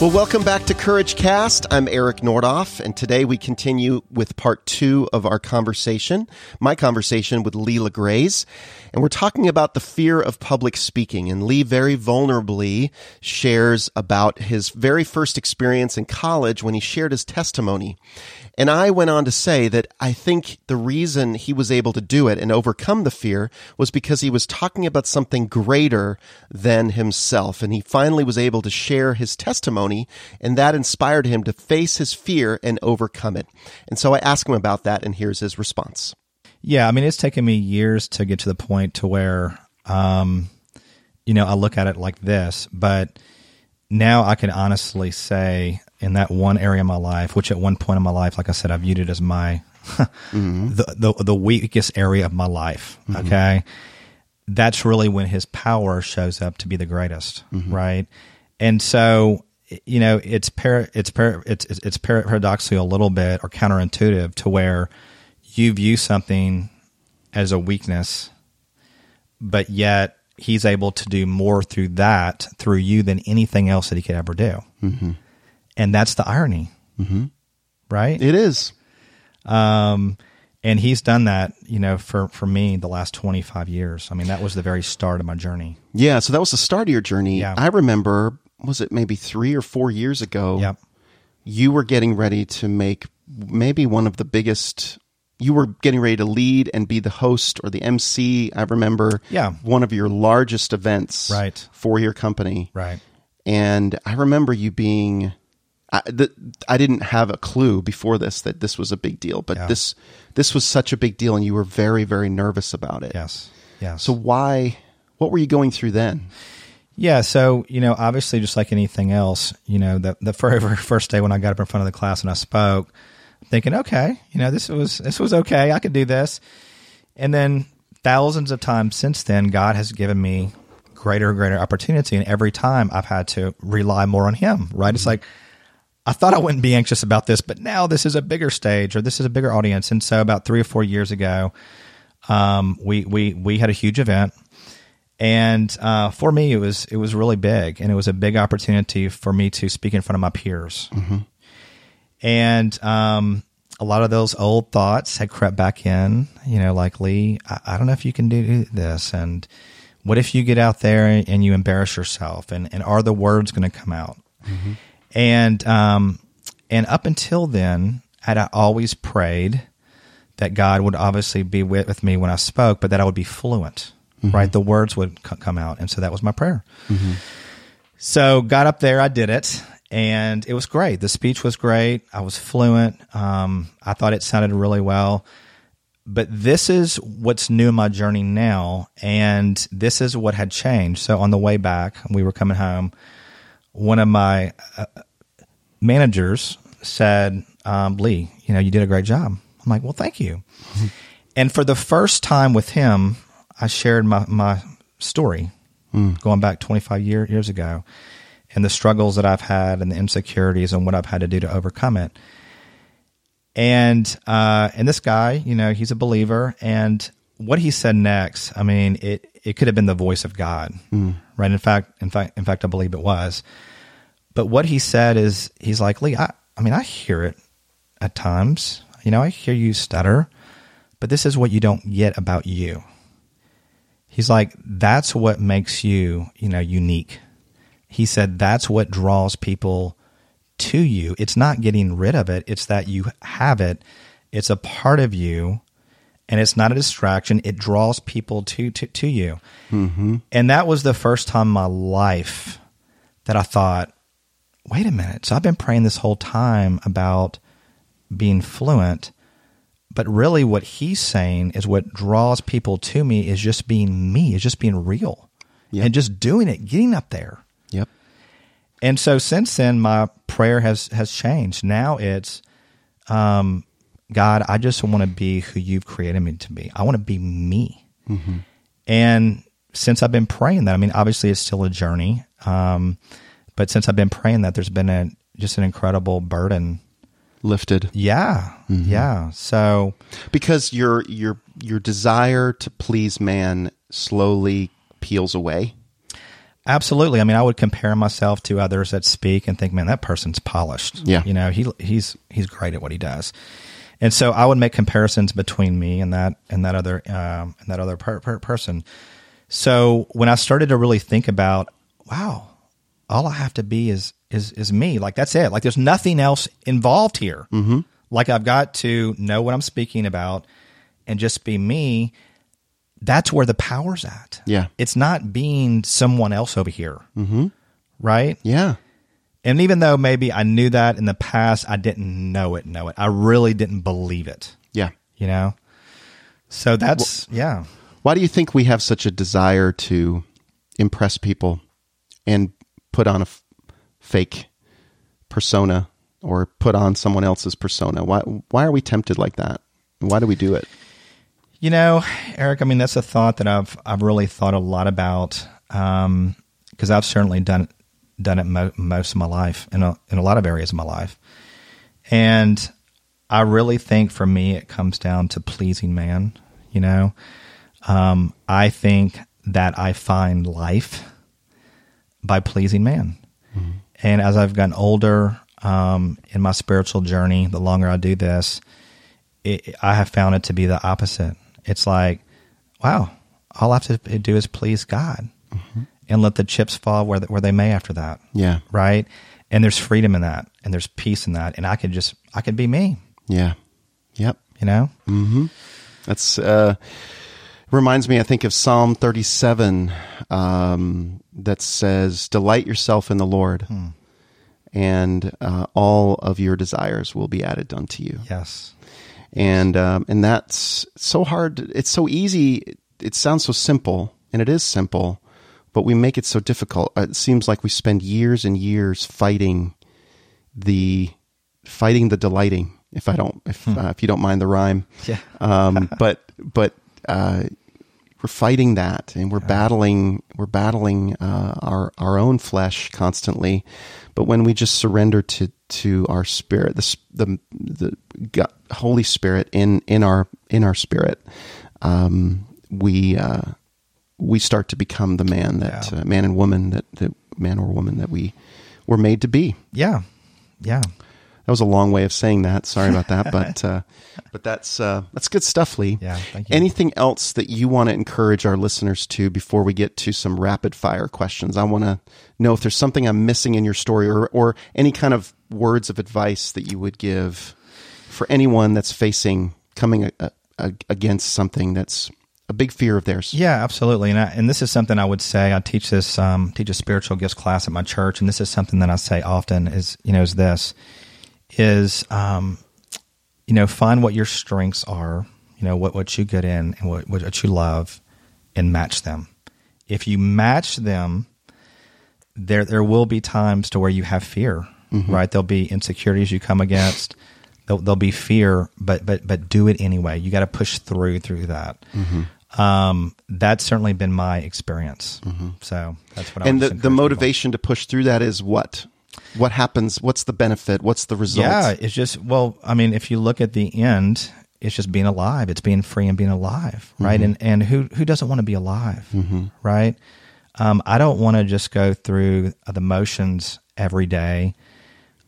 Well, welcome back to Courage Cast. I'm Eric Nordoff, and today we continue with part two of our conversation, my conversation with Lee LeGraze. And we're talking about the fear of public speaking. And Lee very vulnerably shares about his very first experience in college when he shared his testimony. And I went on to say that I think the reason he was able to do it and overcome the fear was because he was talking about something greater than himself. And he finally was able to share his testimony, and that inspired him to face his fear and overcome it. And so I asked him about that, and here's his response. Yeah, I mean, it's taken me years to get to the point to where, um, you know, I look at it like this, but now I can honestly say in that one area of my life, which at one point in my life, like I said, I viewed it as my mm-hmm. the, the the weakest area of my life. Mm-hmm. Okay, that's really when His power shows up to be the greatest, mm-hmm. right? And so, you know, it's par- it's par- it's it's paradoxically a little bit or counterintuitive to where you view something as a weakness, but yet He's able to do more through that through you than anything else that He could ever do. Mm-hmm and that's the irony, mm-hmm. right? It is. Um, and he's done that, you know, for for me the last twenty five years. I mean, that was the very start of my journey. Yeah, so that was the start of your journey. Yeah. I remember, was it maybe three or four years ago? Yep. You were getting ready to make maybe one of the biggest. You were getting ready to lead and be the host or the MC. I remember, yeah, one of your largest events, right, for your company, right. And I remember you being I, the, I didn't have a clue before this that this was a big deal, but yeah. this this was such a big deal, and you were very very nervous about it. Yes, yes. So why? What were you going through then? Yeah, so you know, obviously, just like anything else, you know, the the very first day when I got up in front of the class and I spoke, thinking, okay, you know, this was this was okay, I could do this, and then thousands of times since then, God has given me greater and greater opportunity, and every time I've had to rely more on Him. Right? Mm-hmm. It's like I thought I wouldn't be anxious about this, but now this is a bigger stage or this is a bigger audience. And so about three or four years ago, um, we, we, we had a huge event. And uh, for me, it was it was really big, and it was a big opportunity for me to speak in front of my peers. Mm-hmm. And um, a lot of those old thoughts had crept back in. You know, like Lee, I, I don't know if you can do this, and what if you get out there and you embarrass yourself, and and are the words going to come out? Mm-hmm. And um, and up until then, had I always prayed that God would obviously be with, with me when I spoke, but that I would be fluent, mm-hmm. right? The words would c- come out, and so that was my prayer. Mm-hmm. So got up there, I did it, and it was great. The speech was great. I was fluent. Um, I thought it sounded really well. But this is what's new in my journey now, and this is what had changed. So on the way back, we were coming home one of my uh, managers said, um, Lee, you know, you did a great job. I'm like, well, thank you. And for the first time with him, I shared my, my story mm. going back 25 year, years ago and the struggles that I've had and the insecurities and what I've had to do to overcome it. And, uh, and this guy, you know, he's a believer and what he said next, I mean, it, it could have been the voice of God, mm. right? In fact, in fact, in fact, I believe it was. But what he said is, he's like, Lee, I, I mean, I hear it at times. You know, I hear you stutter, but this is what you don't get about you. He's like, that's what makes you, you know, unique. He said, that's what draws people to you. It's not getting rid of it. It's that you have it. It's a part of you and it's not a distraction. It draws people to to, to you. Mm-hmm. And that was the first time in my life that I thought, wait a minute. So I've been praying this whole time about being fluent, but really what he's saying is what draws people to me is just being me, is just being real yep. and just doing it, getting up there. Yep. And so since then, my prayer has has changed. Now it's, um, God, I just want to be who you've created me to be. I want to be me. Mm-hmm. And since I've been praying that, I mean, obviously it's still a journey. Um, but since I've been praying that, there's been a just an incredible burden lifted. Yeah, yeah. So Because your your your desire to please man slowly peels away. Absolutely. I mean, I would compare myself to others that speak and think, man, that person's polished. Yeah. you know, he he's he's great at what he does. And so I would make comparisons between me and that and that other um, and that other per, per person. So when I started to really think about, wow, all I have to be is is is me. Like that's it. Like there's nothing else involved here. Mm-hmm. Like I've got to know what I'm speaking about and just be me. That's where the power's at. Yeah. It's not being someone else over here. Mm-hmm. Right. Yeah. And even though maybe I knew that in the past, I didn't know it. Know it. I really didn't believe it. Yeah. You know. So that's yeah. Why do you think we have such a desire to impress people and put on a f- fake persona or put on someone else's persona? Why why are we tempted like that? Why do we do it? You know, Eric, I mean, that's a thought that I've I've really thought a lot about because I've certainly done done it mo- most of my life in a, in a lot of areas of my life, and I really think for me it comes down to pleasing man. You know, um, I think that I find life by pleasing man, and as I've gotten older um, in my spiritual journey, the longer I do this, it, I have found it to be the opposite. It's like, wow, all I have to do is please God and let the chips fall where, where they may after that. Yeah. Right. And there's freedom in that and there's peace in that. And I could just, I could be me, Yeah. Yep. you know? That's uh, reminds me. I think of Psalm thirty-seven um, that says, "Delight yourself in the Lord, and uh, all of your desires will be added unto you." Yes. And um, and that's so hard. It's so easy. It sounds so simple, and it is simple, but we make it so difficult. It seems like we spend years and years fighting the fighting the delighting. If I don't, if uh, if you don't mind the rhyme, Yeah. um, but but uh, we're fighting that, and we're battling we're battling uh, our our own flesh constantly. But when we just surrender to to our spirit, the the the God, Holy Spirit in in our in our spirit, um, we uh, we start to become the man that Yeah. uh, man and woman that that man or woman that we were made to be. Yeah. Yeah. That was a long way of saying that. Sorry about that, but uh, but that's uh, that's good stuff, Lee. Yeah, thank you. Anything else that you want to encourage our listeners to before we get to some rapid fire questions? I want to know if there's something I'm missing in your story, or or any kind of words of advice that you would give for anyone that's facing coming a, a, against something that's a big fear of theirs. Yeah, absolutely. And I, and this is something I would say. I teach this um, teach a spiritual gifts class at my church, and this is something that I say often. Is you know is this is um, you know find what your strengths are. You know what what you get in and what what you love, and match them. If you match them, there there will be times to where you have fear. Right? There'll be insecurities you come against. There'll, there'll be fear, but but but do it anyway. You got to push through through that. Um, that's certainly been my experience. So that's what I and the, the encourage people. motivation to push through that is what? What happens? What's the benefit? What's the result? Yeah, it's just well, I mean, if you look at the end, it's just being alive. It's being free and being alive, right? And and who who doesn't want to be alive, right? Um, I don't want to just go through the motions every day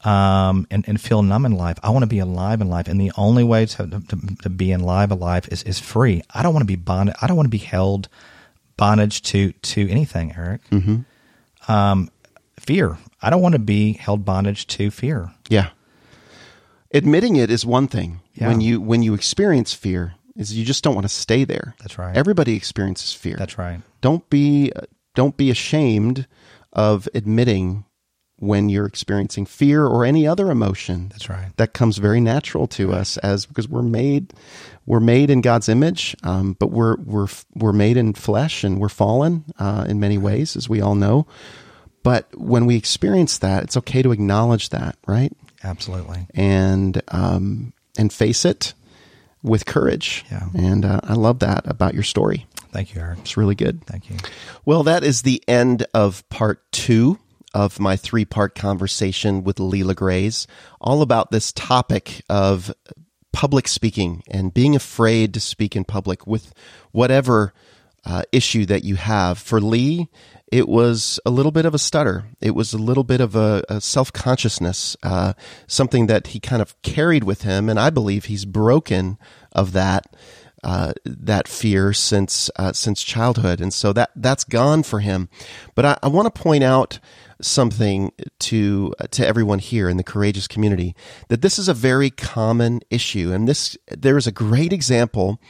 um, and, and feel numb in life. I want to be alive in life, and the only way to, to, to be alive alive is, is free. I don't want to be bonded. I don't want to be held bondage to to anything, Eric. Um, fear. I don't want to be held bondage to fear. Yeah. Admitting it is one thing. Yeah. When you when you experience fear, is you just don't want to stay there. That's right. Everybody experiences fear. That's right. Don't be don't be ashamed of admitting when you're experiencing fear or any other emotion. That's right. That comes very natural to us as because we're made we're made in God's image, um, but we're we're we're made in flesh and we're fallen uh, in many ways, as we all know. But when we experience that, it's okay to acknowledge that, right? Absolutely. and um, and face it with courage. Yeah. And uh, I love that about your story. Thank you, Eric. It's really good. Thank you. Well, that is the end of part two of my three part conversation with Lee LeGraze, all about this topic of public speaking and being afraid to speak in public with whatever uh, issue that you have. For Lee, it was a little bit of a stutter. It was a little bit of a, a self consciousness, uh, something that he kind of carried with him, and I believe he's broken of that. Uh, that fear since uh, since childhood, and so that that's gone for him. But I, I want to point out something to to everyone here in the courageous community that this is a very common issue, and this there is a great example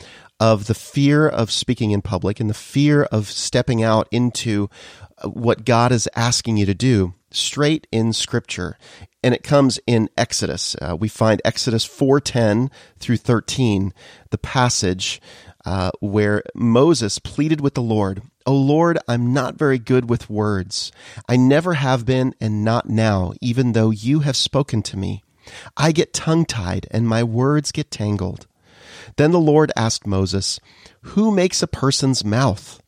of the fear of speaking in public and the fear of stepping out into uh, what God is asking you to do straight in scripture. And it comes in exodus. Uh, we find exodus 4.10 through 13 the passage uh, where moses pleaded with the lord o lord i'm not very good with words. I never have been and not now even though you have spoken to me. I get tongue tied and my words get tangled then the Lord asked Moses, Who makes a person's mouth?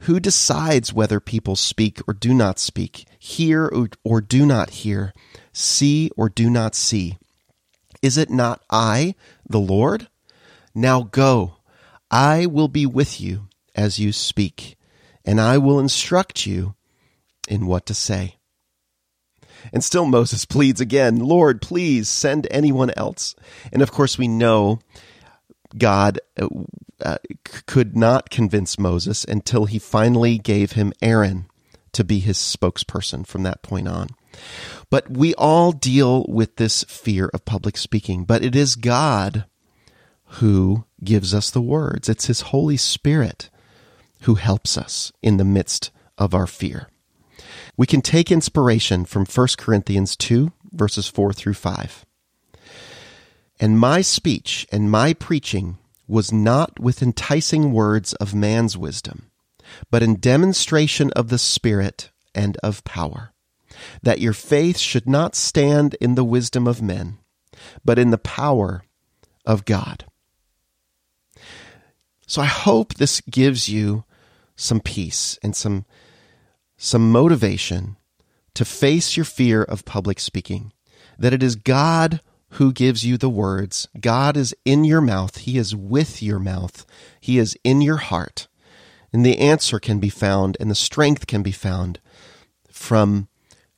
Who decides whether people speak or do not speak, hear or, do not hear, see or do not see? Is it not I, the Lord? Now go, I will be with you as you speak, and I will instruct you in what to say. And still Moses pleads again, Lord, please send anyone else. And of course, we know God uh, uh, could not convince Moses until he finally gave him Aaron to be his spokesperson from that point on. But we all deal with this fear of public speaking, but it is God who gives us the words. It's his Holy Spirit who helps us in the midst of our fear. We can take inspiration from 1 Corinthians 2, verses 4 through 5. And my speech and my preaching was not with enticing words of man's wisdom, but in demonstration of the Spirit and of power, that your faith should not stand in the wisdom of men, but in the power of God. So I hope this gives you some peace and some some motivation to face your fear of public speaking, that it is God who gives you the words. God is in your mouth. He is with your mouth. He is in your heart. And the answer can be found and the strength can be found from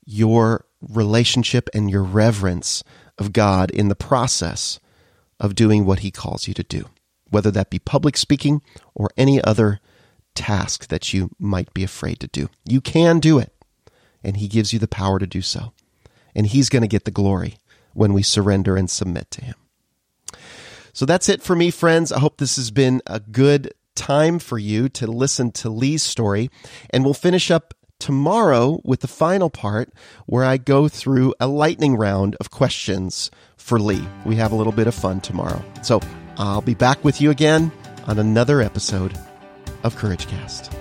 your relationship and your reverence of God in the process of doing what He calls you to do, whether that be public speaking or any other task that you might be afraid to do. You can do it, and He gives you the power to do so. And He's going to get the glory when we surrender and submit to Him. So that's it for me, friends. I hope this has been a good time for you to listen to Lee's story. And we'll finish up tomorrow with the final part where I go through a lightning round of questions for Lee. We have a little bit of fun tomorrow. So I'll be back with you again on another episode of CourageCast.